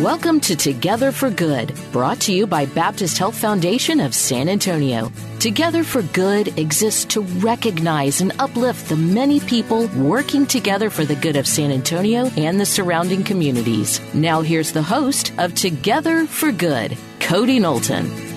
Welcome to Together for Good, brought to you by Baptist Health Foundation of San Antonio. Together for Good exists to recognize and uplift the many people working together for the good of San Antonio and the surrounding communities. Now, here's the host of Together for Good, Cody Knowlton.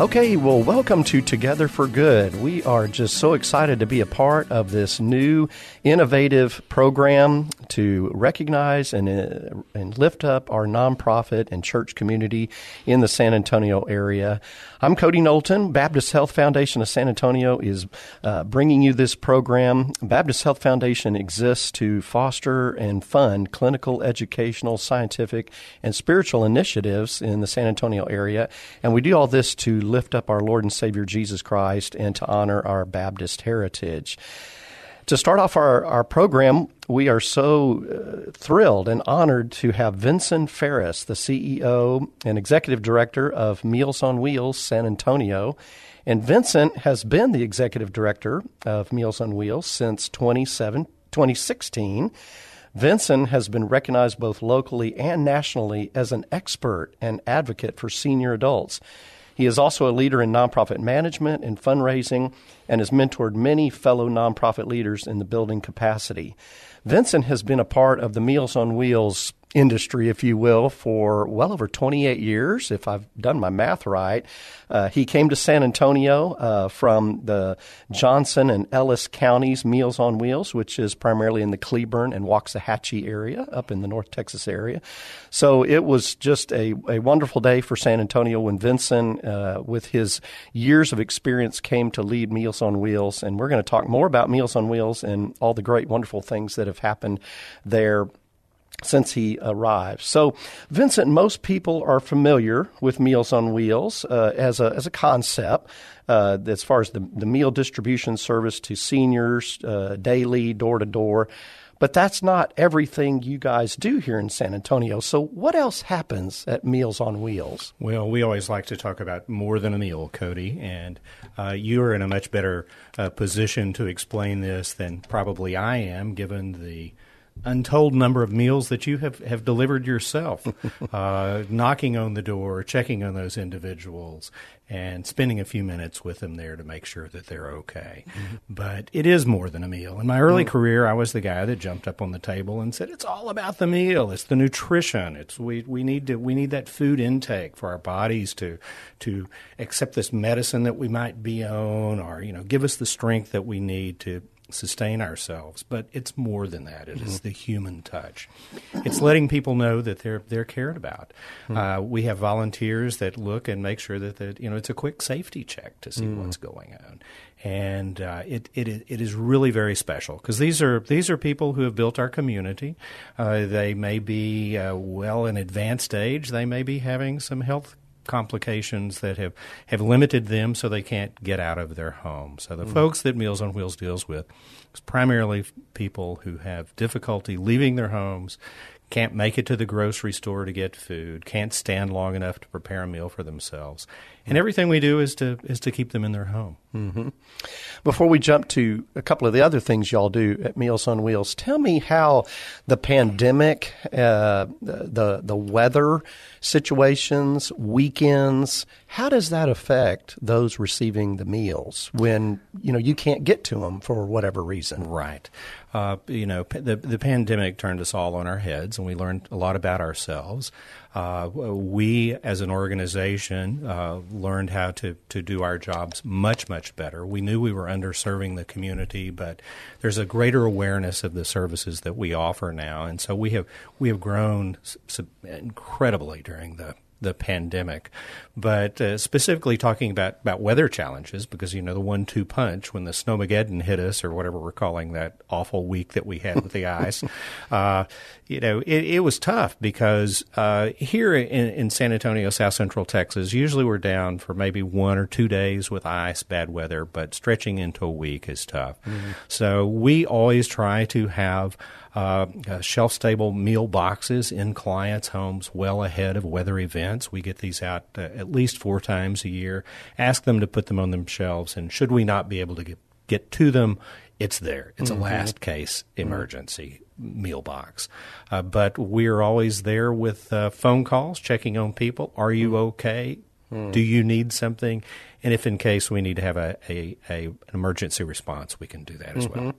Okay, well, welcome to Together for Good. We are just so excited to be a part of this new innovative program to recognize and, uh, and lift up our nonprofit and church community in the San Antonio area. I'm Cody Knowlton. Baptist Health Foundation of San Antonio is uh, bringing you this program. Baptist Health Foundation exists to foster and fund clinical, educational, scientific, and spiritual initiatives in the San Antonio area. And we do all this to lift up our Lord and Savior Jesus Christ and to honor our Baptist heritage. To start off our, our program, we are so uh, thrilled and honored to have Vinsen Faris, the CEO and executive director of Meals on Wheels San Antonio. And Vinsen has been the executive director of Meals on Wheels since 2016. Vinsen has been recognized both locally and nationally as an expert and advocate for senior adults. He is also a leader in nonprofit management and fundraising and has mentored many fellow nonprofit leaders in the building capacity. Vinsen has been a part of the Meals on Wheels industry, if you will, for well over 28 years, if I've done my math right. Uh, he came to San Antonio uh, from the Johnson and Ellis counties Meals on Wheels, which is primarily in the Cleburne and Waxahachie area, up in the North Texas area. So it was just a, a wonderful day for San Antonio when Vinsen, uh, with his years of experience, came to lead Meals on Wheels. And we're going to talk more about Meals on Wheels and all the great, wonderful things that have happened there since he arrived. So, Vinsen, most people are familiar with Meals on Wheels uh, as a as a concept. Uh, as far as the, the meal distribution service to seniors, uh, daily, door to door. But that's not everything you guys do here in San Antonio. So, what else happens at Meals on Wheels? Well, we always like to talk about more than a meal, Cody, and uh, you're in a much better uh, position to explain this than probably I am, given the untold number of meals that you have, have delivered yourself, uh, knocking on the door, checking on those individuals, and spending a few minutes with them there to make sure that they're okay. Mm-hmm. But it is more than a meal. In my early mm-hmm. career, I was the guy that jumped up on the table and said, "It's all about the meal. It's the nutrition. It's we, we need to we need that food intake for our bodies to to accept this medicine that we might be on, or you know, give us the strength that we need to sustain ourselves. But it's more than that. It mm-hmm. is the human touch. It's letting people know that they're they're cared about. Mm-hmm. Uh, we have volunteers that look and make sure that that you know it's a quick safety check to see mm-hmm. what's going on. And uh, it, it it is really very special because these are these are people who have built our community. Uh, they may be uh, well in advanced age. They may be having some health complications that have, have limited them so they can't get out of their home. So the mm. folks that Meals on Wheels deals with is primarily people who have difficulty leaving their homes, can't make it to the grocery store to get food, can't stand long enough to prepare a meal for themselves. And everything we do is to is to keep them in their home. Mm-hmm. Before we jump to a couple of the other things y'all do at Meals on Wheels, tell me how the pandemic, uh, the the weather situations, weekends, how does that affect those receiving the meals when you know you can't get to them for whatever reason? Right. Uh, you know, the the pandemic turned us all on our heads, and we learned a lot about ourselves. Uh, we, as an organization, uh, learned how to, to do our jobs much, much better. We knew we were underserving the community, but there's a greater awareness of the services that we offer now, and so we have we have grown incredibly during the the pandemic, but uh, specifically talking about, about weather challenges because you know the one-two punch when the snowmageddon hit us or whatever we're calling that awful week that we had with the ice. Uh, you know, it, it, was tough because uh, here in, in, San Antonio, South Central Texas, usually we're down for maybe one or two days with ice, bad weather, but stretching into a week is tough. Mm-hmm. So we always try to have uh, uh, shelf stable meal boxes in clients' homes well ahead of weather events. We get these out uh, at least four times a year. Ask them to put them on them shelves, and should we not be able to get, get to them, it's there. It's mm-hmm. a last case emergency mm-hmm. Meal box. Uh, but we're always there with uh, phone calls, checking on people. Are you mm-hmm. okay? Mm. Do you need something? And if in case we need to have a, a, a an emergency response, we can do that as mm-hmm. well.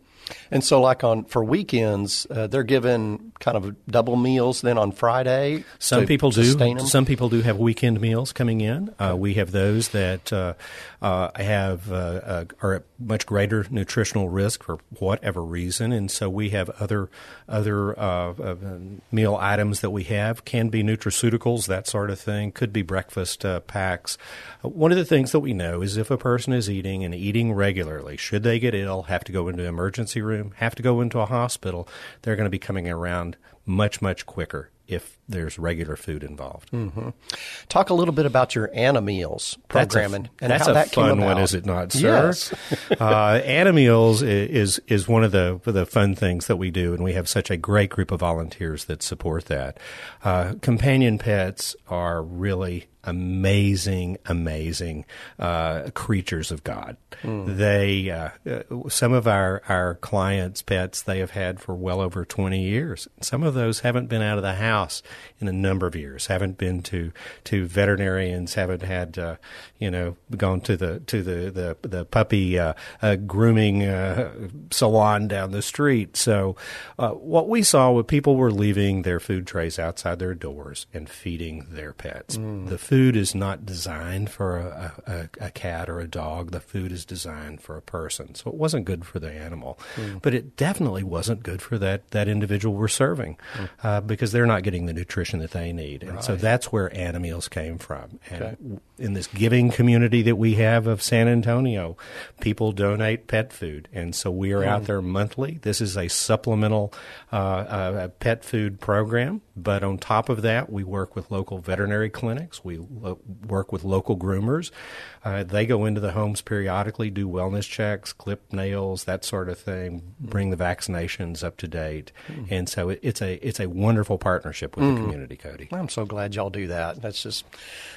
And so, like on for weekends, uh, they're given kind of double meals. Then on Friday, some people do. Some people do have weekend meals coming in. Uh, we have those that uh, uh have uh, uh, are at much greater nutritional risk for whatever reason, and so we have other other meal items that we have. Can be nutraceuticals, that sort of thing. Could be breakfast packs. one of the things that we know is if a person is eating and eating regularly, should they get ill, have to go into emergency emergency room, have to go into a hospital, they're going to be coming around much, much quicker if there's regular food involved. Mm-hmm. Talk a little bit about your Animeals program that's a, and, that's how a that fun one, is it not, sir? Yes. uh, Animeals is is one of the the fun things that we do, and we have such a great group of volunteers that support that. Uh, companion pets are really amazing, amazing uh, creatures of God. Mm. They, uh, uh, some of our, our clients' pets they have had for well over 20 years. Some of those haven't been out of the house in a number of years, haven't been to, to veterinarians, haven't had, uh, you know, gone to the, to the, the, the puppy uh, uh, grooming salon down the street. So what we saw was people were leaving their food trays outside their doors and feeding their pets. Mm. The food food is not designed for a, a, a, cat or a dog. The food is designed for a person. So it wasn't good for the animal, mm. but it definitely wasn't good for that, that individual we're serving mm. uh, because they're not getting the nutrition that they need. And right. so that's where Animeals came from. And okay. in this giving community that we have of San Antonio, people donate pet food. And so we are mm. out there monthly. This is a supplemental uh, uh, pet food program. But on top of that, we work with local veterinary clinics. We lo- work with local groomers. Uh, they go into the homes periodically, do wellness checks, clip nails, that sort of thing, bring the vaccinations up to date, mm. and so it, it's a it's a wonderful partnership with mm. the community, Cody. I'm so glad y'all do that. That's just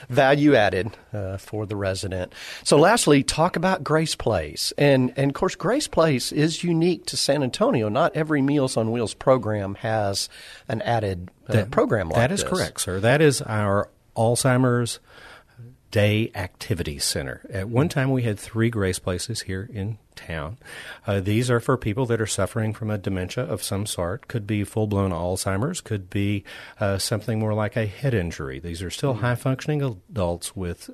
value added uh, for the resident. So, lastly, talk about Grace Place, and and of course, Grace Place is unique to San Antonio. Not every Meals on Wheels program has an added uh, that, program like That is this. correct, sir. That is our Alzheimer's Day Activity Center. At one time, we had three Grace Places here in town. Uh, these are for people that are suffering from a dementia of some sort. Could be full blown Alzheimer's, could be uh, something more like a head injury. These are still mm-hmm. high functioning adults with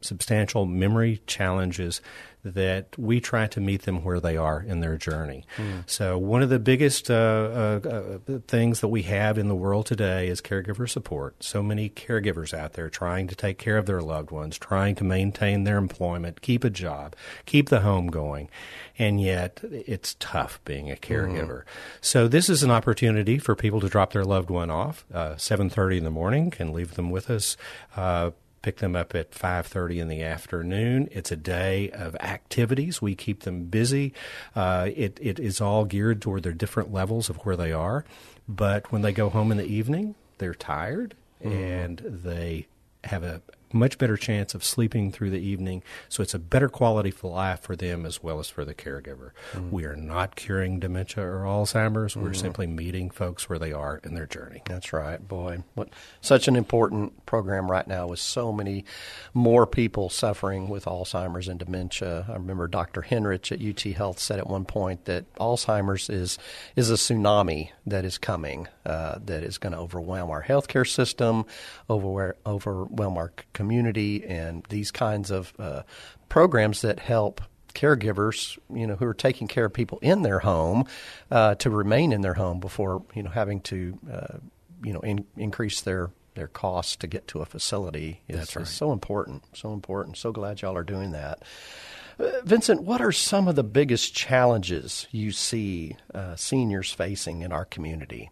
substantial memory challenges that we try to meet them where they are in their journey. Mm. So, one of the biggest uh, uh, uh, things that we have in the world today is caregiver support. So many caregivers out there trying to take care of their loved ones, trying to maintain their employment, keep a job, keep the home going, and yet it's tough being a caregiver. Mm. So, this is an opportunity for people to drop their loved one off. Uh, 7:30 in the morning can leave them with us uh, pick them up at 5.30 in the afternoon. It's a day of activities. We keep them busy. Uh, it, it is all geared toward their different levels of where they are. But when they go home in the evening they're tired mm. and they have a much better chance of sleeping through the evening. So it's a better quality of life for them as well as for the caregiver. Mm. We are not curing dementia or Alzheimer's. We're mm. simply meeting folks where they are in their journey. That's right. Boy, what such an important program right now with so many more people suffering with Alzheimer's and dementia. I remember Dr. Henrich at UT Health said at one point that Alzheimer's is is a tsunami that is coming uh, that is going to overwhelm our healthcare system, over, overwhelm our community and these kinds of uh, programs that help caregivers, you know, who are taking care of people in their home, uh, to remain in their home before you know having to, uh, you know, in, increase their their costs to get to a facility is, That's right. is so important. So important. So glad y'all are doing that. Uh, Vinsen, what are some of the biggest challenges you see uh, seniors facing in our community?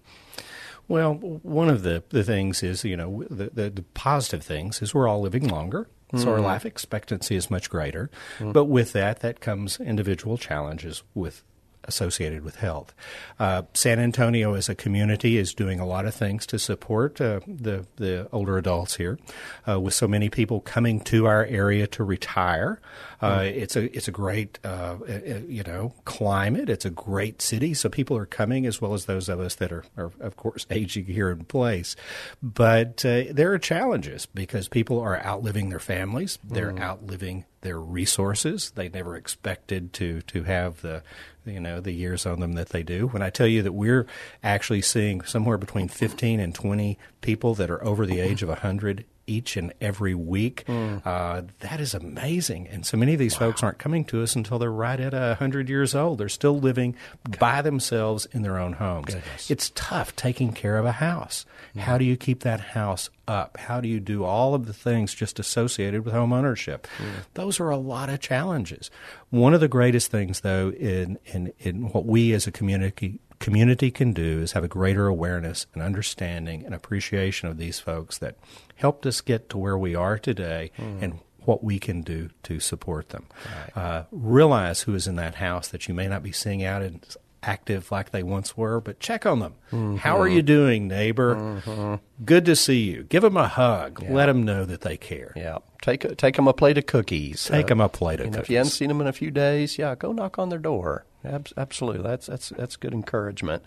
Well, one of the, the things is, you know, the, the, the positive things is we're all living longer. So our mm. life expectancy is much greater. But with that, that comes individual challenges with associated with health. Uh, San Antonio as a community is doing a lot of things to support uh, the the older adults here. Uh, with so many people coming to our area to retire, uh, it's a it's a great uh, uh, you know climate. It's a great city, so people are coming as well as those of us that are, are of course aging here in place. But uh, there are challenges because people are outliving their families. They're outliving their resources. They never expected to to have the you know the years on them that they do. When I tell you that we're actually seeing somewhere between 15 and 20 people that are over the age of 100 each and every week, hmm. uh, that is amazing. And so many of these folks aren't coming to us until they're right at 100 years old. They're still living by themselves in their own homes. It's tough taking care of a house. Hmm. How do you keep that house up? How do you do all of the things just associated with home ownership? Hmm. Those are a lot of challenges. One of the greatest things, though, in, in, in what we as a community community can do is have a greater awareness and understanding and appreciation of these folks that helped us get to where we are today hmm. and what we can do to support them. Uh, realize who is in that house that you may not be seeing out and active like they once were, but check on them. Mm-hmm. How are you doing, neighbor? Mm-hmm. Good to see you. Give them a hug. Let them know that they care. Yeah, take take them a plate of cookies. Take uh, them a plate of you know, cookies. If you haven't seen them in a few days, yeah, go knock on their door. Ab- absolutely, that's that's that's good encouragement.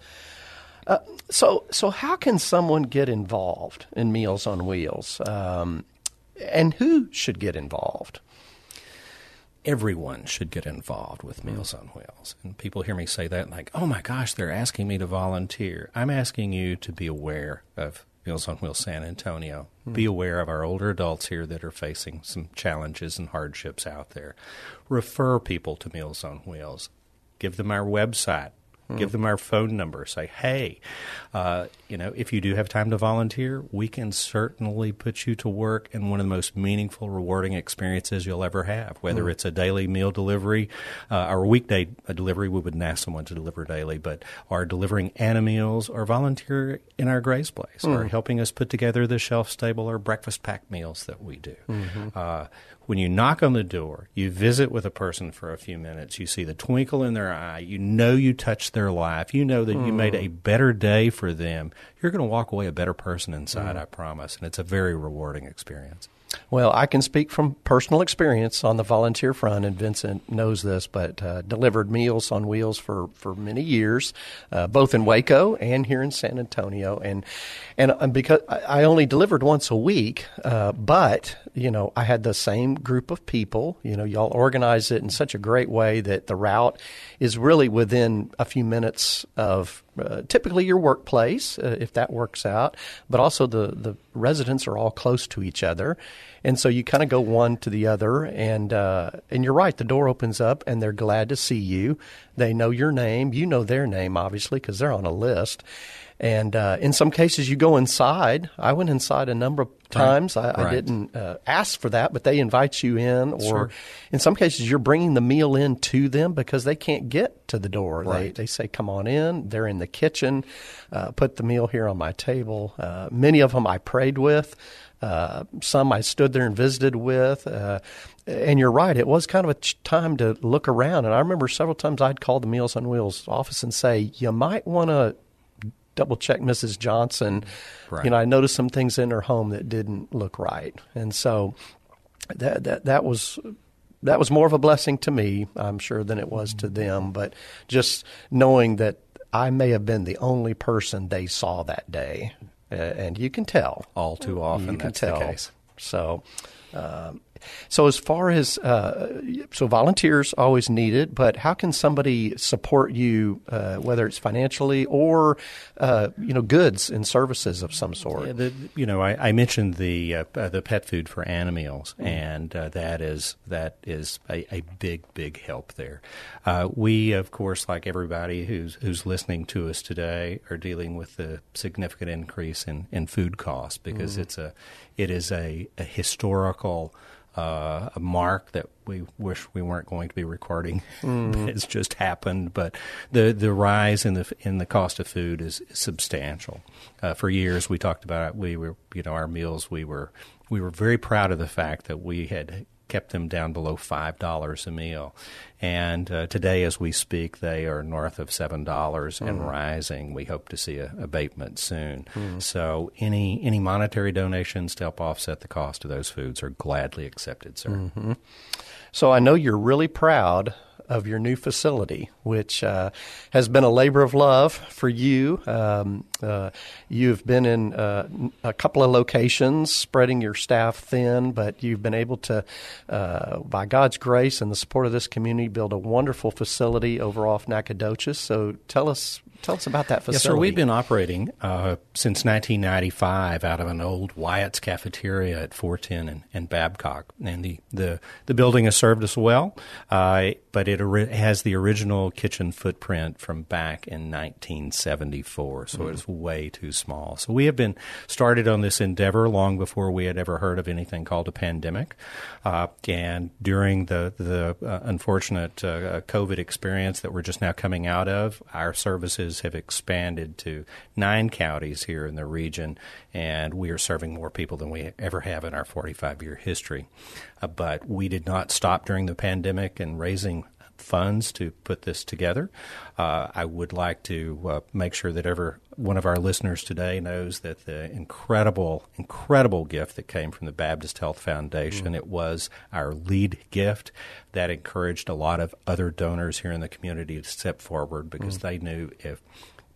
Uh, so so how can someone get involved in Meals on Wheels, um, and who should get involved? everyone should get involved with Meals on Wheels. And people hear me say that like, oh my gosh, they're asking me to volunteer. I'm asking you to be aware of Meals on Wheels San Antonio. Be aware of our older adults here that are facing some challenges and hardships out there. Refer people to Meals on Wheels. Give them our website. Give them our phone number. Say, hey, uh, you know, if you do have time to volunteer, we can certainly put you to work in one of the most meaningful, rewarding experiences you'll ever have. Whether it's a daily meal delivery uh, or a weekday delivery, we wouldn't ask someone to deliver daily, but or delivering Animeals or volunteer in our Grace Place or helping us put together the shelf stable or breakfast pack meals that we do. Uh, when you knock on the door, you visit with a person for a few minutes, you see the twinkle in their eye, you know you touched their life, you know that you made a hmm. better day for them, you're going to walk away a better person inside, I promise. And it's a very rewarding experience. Well, I can speak from personal experience on the volunteer front, and Vinsen knows this, but uh, delivered Meals on Wheels for, for many years, uh, both in Waco and here in San Antonio. And and, and because I I only delivered once a week, uh, but you know I had the same group of people. You know, y'all organize it in such a great way that the route is really within a few minutes of uh, typically your workplace, uh, if that works out, but also the, the residents are all close to each other. And so you kind of go one to the other, and uh, and you're right. The door opens up, and they're glad to see you. They know your name. You know their name, obviously, because they're on a list. And uh, in some cases, you go inside. I went inside a number of times. I, I Right. didn't uh, ask for that, but they invite you in. Or in some cases, you're bringing the meal in to them because they can't get to the door. Right. They, they say, "Come on in." They're in the kitchen. Uh, put the meal here on my table. Uh, many of them I prayed with. Uh, some I stood there and visited with. Uh, and you're right, it was kind of a ch- time to look around. And I remember several times I'd call the Meals on Wheels office and say, "You might want to." Double check Mrs. Johnson. Right. You know, I noticed some things in her home that didn't look right, and so that that that was that was more of a blessing to me, I'm sure, than it was to them. But just knowing that I may have been the only person they saw that day, uh, and you can tell All too often, you can that's tell. the case. So, Um, so as far as uh, so volunteers always needed, but how can somebody support you, uh, whether it's financially or uh, you know goods and services of some sort? Yeah, the, you know, I, I mentioned the uh, uh, the pet food for animals, mm. and uh, that is that is a, a, big big help there. we, of course, like everybody who's who's listening to us today, are dealing with the significant increase in, in food costs because mm. it's a it is a, a historical uh, a mark that we wish we weren't going to be recording. Mm. it's just happened, but the the rise in the in the cost of food is, substantial. Uh, for years, we talked about it. We were, you know, our meals. We were we were very proud of the fact that we had kept them down below five dollars a meal. And uh, today, as we speak, they are north of seven dollars mm. and mm-hmm. rising. We hope to see a abatement soon. Mm. So, any any monetary donations to help offset the cost of those foods are gladly accepted, sir. Mm-hmm. So, I know you're really proud of your new facility, which uh, has been a labor of love for you. Um, uh, you've been in uh, a couple of locations, spreading your staff thin, but you've been able to, uh, by God's grace and the support of this community, build a wonderful facility over off Nacogdoches. So tell us Tell us about that facility. Yes, sir. We've been operating uh, since 1995 out of an old Wyatt's cafeteria at 410 and, and Babcock, and the, the, the building has served us well. Uh, but it ori- has the original kitchen footprint from back in 1974, so mm. it's way too small. So we have been started on this endeavor long before we had ever heard of anything called a pandemic, uh, and during the the uh, unfortunate uh, COVID experience that we're just now coming out of, our services have expanded to nine counties here in the region, and we are serving more people than we ever have in our 45 year history. Uh, but we did not stop during the pandemic and raising funds to put this together. Uh, I would like to uh, make sure that every one of our listeners today knows that the incredible, incredible gift that came from the Baptist Health Foundation, mm. it was our lead gift that encouraged a lot of other donors here in the community to step forward because mm. they knew if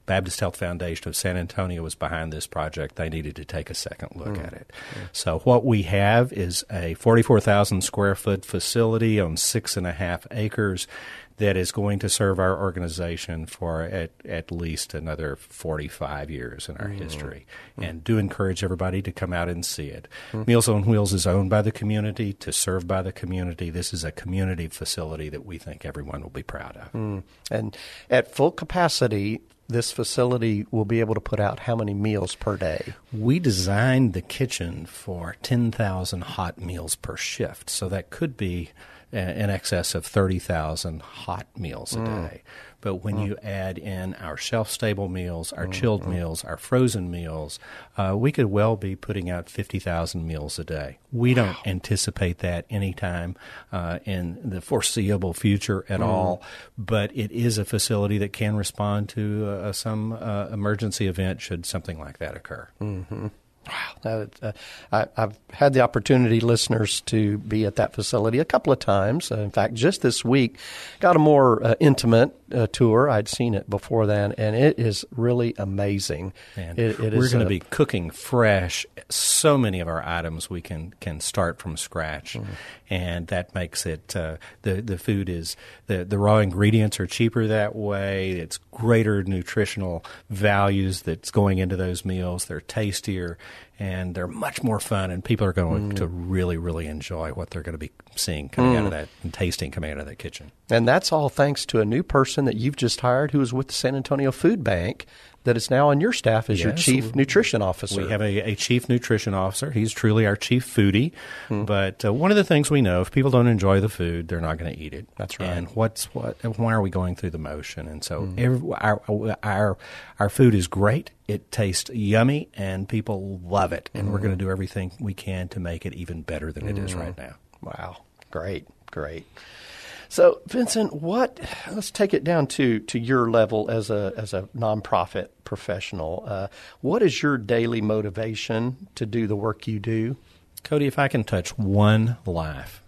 Baptist Health Foundation of San Antonio was behind this project, they needed to take a second look mm. at it. Mm. So, what we have is a 44,000 square foot facility on six and a half acres that is going to serve our organization for at, at least another 45 years in our mm. history. Mm. And do encourage everybody to come out and see it. Mm. Meals on Wheels is owned by the community, to serve by the community. This is a community facility that we think everyone will be proud of. Mm. And at full capacity, this facility will be able to put out how many meals per day? We designed the kitchen for 10,000 hot meals per shift. So that could be in excess of 30,000 hot meals a mm. day. But when mm. you add in our shelf stable meals, our mm. chilled mm. meals, our frozen meals, uh, we could well be putting out 50,000 meals a day. We wow. don't anticipate that anytime uh, in the foreseeable future at mm. all, but it is a facility that can respond to uh, some uh, emergency event should something like that occur. Mm-hmm. Wow, uh, I, have had the opportunity, listeners, to be at that facility a couple of times. Uh, in fact, just this week, got a more uh, intimate uh, tour. I'd seen it before then, and it is really amazing. And it, it we're going to be cooking fresh. So many of our items we can can start from scratch, mm-hmm. and that makes it uh, the the food is the the raw ingredients are cheaper that way. It's greater nutritional values that's going into those meals. They're tastier and they're much more fun, and people are going mm. to really, really enjoy what they're going to be seeing coming mm. out of mm. that and tasting coming out of that kitchen. And that's all thanks to a new person that you've just hired who is with the San Antonio Food Bank that is now on your staff as yes, your chief nutrition officer. We have a, a, chief nutrition officer. He's truly our chief foodie. Hmm. But uh, one of the things we know, if people don't enjoy the food, they're not going to eat it. That's right. And what's what? Why are we going through the motion? And so hmm. every, our our our food is great. It tastes yummy, and people love it. And hmm. we're going to do everything we can to make it even better than it is hmm. right now. Wow, great, great. So, Vinsen, what? Let's take it down to to your level as a as a nonprofit professional. Uh, what is your daily motivation to do the work you do? Cody, if I can touch one life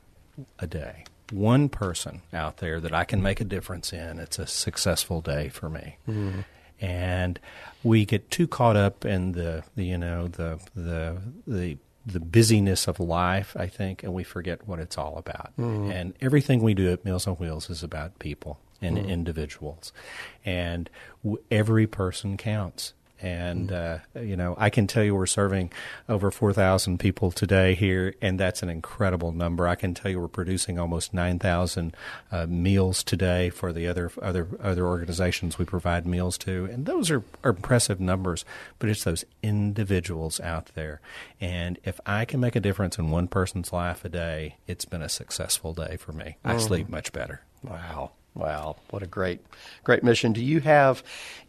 a day, one person out there that I can make a difference in, it's a successful day for me. Mm-hmm. And we get too caught up in the, the you know the the the the busyness of life, I think, and we forget what it's all about. Mm. And everything we do at Meals on Wheels is about people and mm. individuals, and w- every person counts. And, uh, you know, I can tell you we're serving over 4,000 people today here, and that's an incredible number. I can tell you we're producing almost 9,000 uh, meals today for the other, other, other organizations we provide meals to. And those are, are impressive numbers, but it's those individuals out there. And if I can make a difference in one person's life a day, it's been a successful day for me. I sleep much better. Wow. Wow, what a great, great mission. Do you have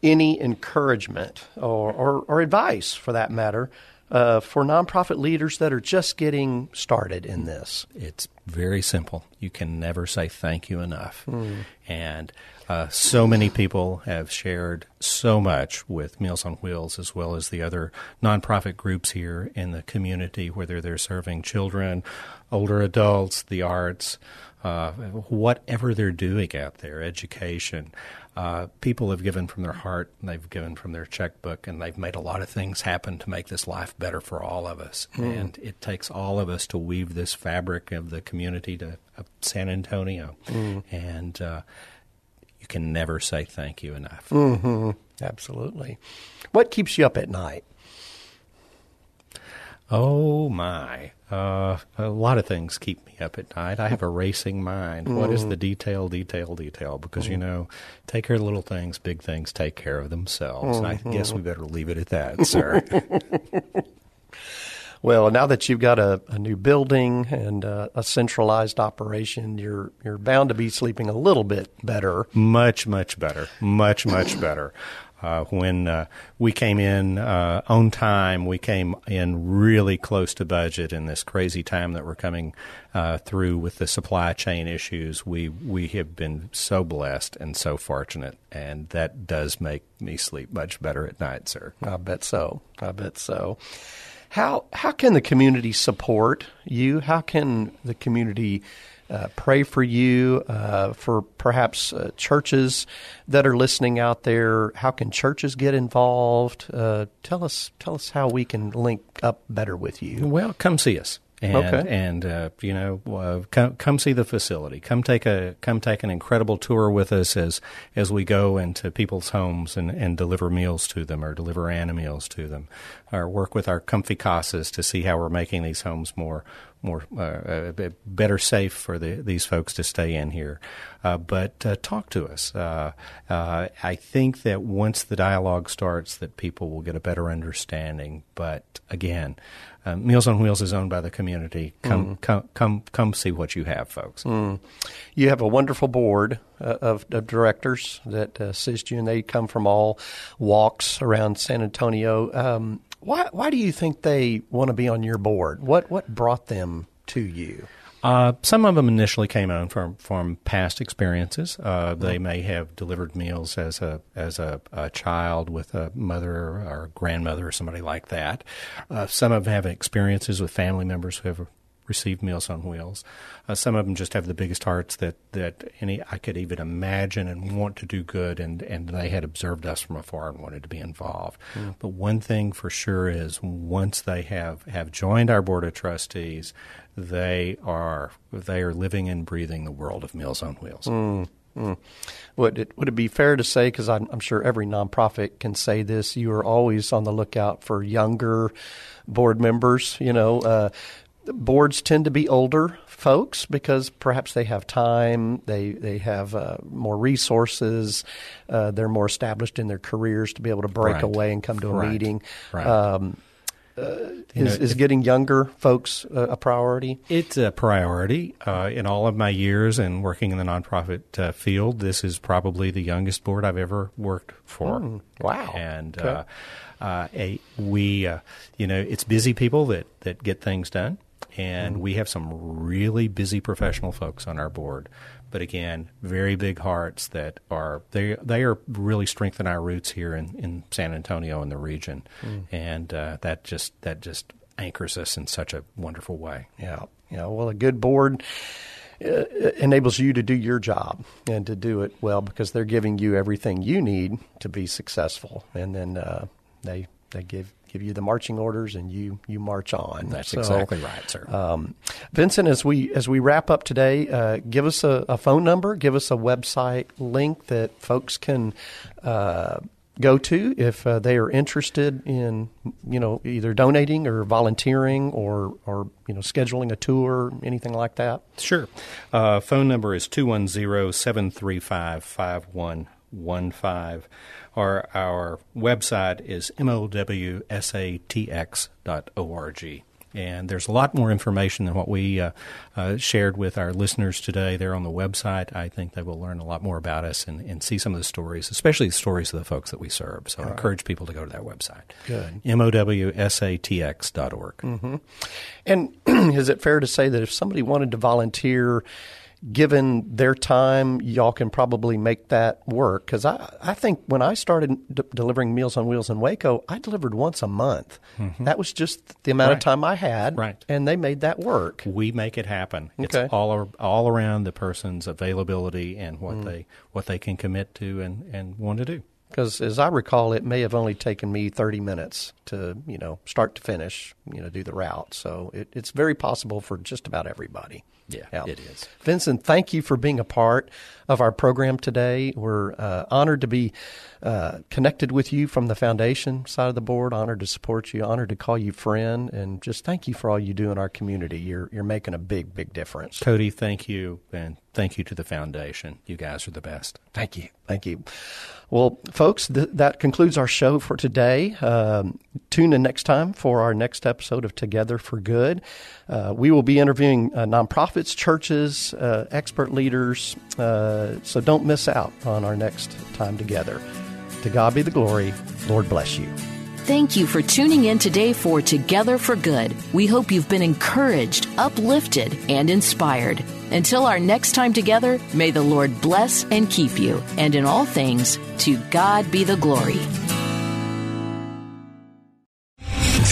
any encouragement or, or, or advice, for that matter, uh, for nonprofit leaders that are just getting started in this? It's very simple. You can never say thank you enough. Mm. And uh, so many people have shared so much with Meals on Wheels as well as the other nonprofit groups here in the community, whether they're serving children, older adults, the arts uh, whatever they're doing out there, education. Uh, people have given from their heart, and they've given from their checkbook, and they've made a lot of things happen to make this life better for all of us. Mm. And it takes all of us to weave this fabric of the community to San Antonio. Mm. And uh, you can never say thank you enough. Mm-hmm. Absolutely. What keeps you up at night? Oh my! Uh, a lot of things keep me up at night. I have a racing mind. Mm. What is the detail, detail, detail? Because mm. you know, take care of little things, big things take care of themselves. Mm-hmm. And I guess we better leave it at that, sir. well, now that you've got a, a new building and uh, a centralized operation, you're you're bound to be sleeping a little bit better. Much, much better. Much, much better. Uh, when uh, we came in uh, on time, we came in really close to budget. In this crazy time that we're coming uh, through with the supply chain issues, we we have been so blessed and so fortunate, and that does make me sleep much better at night, sir. I bet so. I bet so. How how can the community support you? How can the community uh, pray for you, uh, for perhaps uh, churches that are listening out there. How can churches get involved? Uh, tell us, tell us how we can link up better with you. Well, come see us. And, okay. and uh, you know, uh, come come see the facility. Come take a come take an incredible tour with us as as we go into people's homes and, and deliver meals to them or deliver meals to them, or work with our comfy casas to see how we're making these homes more more uh, uh, better safe for the, these folks to stay in here. Uh, but uh, talk to us. Uh, uh, I think that once the dialogue starts, that people will get a better understanding. But again, Meals on Wheels is owned by the community. Come, mm. come, come, come see what you have, folks. Mm. You have a wonderful board of, of, directors that assist you, and they come from all walks around San Antonio. Um, why why do you think they want to be on your board? What what brought them to you? Uh, some of them initially came on from from past experiences. Uh, they mm-hmm. may have delivered meals as a as a, a, child with a mother or grandmother or somebody like that. Uh, some of them have experiences with family members who have received Meals on Wheels. Uh, some of them just have the biggest hearts that, that any I could even imagine and want to do good, and, and they had observed us from afar and wanted to be involved. Mm. But one thing for sure is once they have, have joined our board of trustees, they are they are living and breathing the world of Meals on Wheels. Mm. Mm. Would it would it be fair to say, because I'm, I'm, sure every nonprofit can say this, you are always on the lookout for younger board members. You know, uh, boards tend to be older folks because perhaps they have time, they they have uh, more resources, uh, they're more established in their careers to be able to break right. away and come to a right. meeting. Right. Um, uh, is, know, is getting younger folks a priority? It's a priority. Uh, in all of my years and working in the nonprofit uh, field, this is probably the youngest board I've ever worked for. Mm, wow! And okay. Uh, uh, a, we, you know, it's busy people that that get things done and mm. we have some really busy professional folks on our board. But again, very big hearts that are they they are really strengthening our roots here in, in San Antonio and the region, mm. and uh, that just that just anchors us in such a wonderful way. Yeah, yeah. Well, a good board uh, enables you to do your job and to do it well because they're giving you everything you need to be successful, and then uh, they they give give you the marching orders and you you march on. That's so, exactly right, sir. Um, Vinsen, as we as we wrap up today, uh, give us a, a, phone number, give us a website link that folks can. Uh, go to if uh, they are interested in you know either donating or volunteering or or you know scheduling a tour anything like that sure uh, phone number is 210-735-5115 or our website is mowsatx.org. And there's a lot more information than what we uh, uh, shared with our listeners today. There on the website. I think they will learn a lot more about us and, and see some of the stories, especially the stories of the folks that we serve. So I encourage people to go to that website. Good. MOWSATX.org. Mm-hmm. And is it fair to say that if somebody wanted to volunteer, given their time, y'all can probably make that work. Because I, I think when I started d- delivering Meals on Wheels in Waco, I delivered once a month. Mm-hmm. That was just the amount right. of time I had, right? And they made that work. We make it happen. Okay. It's all all around the person's availability and what mm. they what they can commit to and, and want to do. Because as I recall, it may have only taken me 30 minutes to, you know, start to finish, you know, do the route. So it, it's very possible for just about everybody. Yeah, yeah, it is. Vinsen, thank you for being a part of our program today. We're uh, honored to be uh, connected with you from the foundation side of the board, honored to support you, honored to call you friend, and just thank you for all you do in our community. You're, you're making a big, big difference. Cody, thank you, and thank you to the foundation. You guys are the best. Thank you. Thank you. Well, folks, th- that concludes our show for today. Um, tune in next time for our next episode of Together for Good. Uh, we will be interviewing uh, nonprofits, churches, uh, expert leaders, uh, so don't miss out on our next time together. To God be the glory. Lord bless you. Thank you for tuning in today for Together for Good. We hope you've been encouraged, uplifted, and inspired. Until our next time together, may the Lord bless and keep you. And in all things, to God be the glory.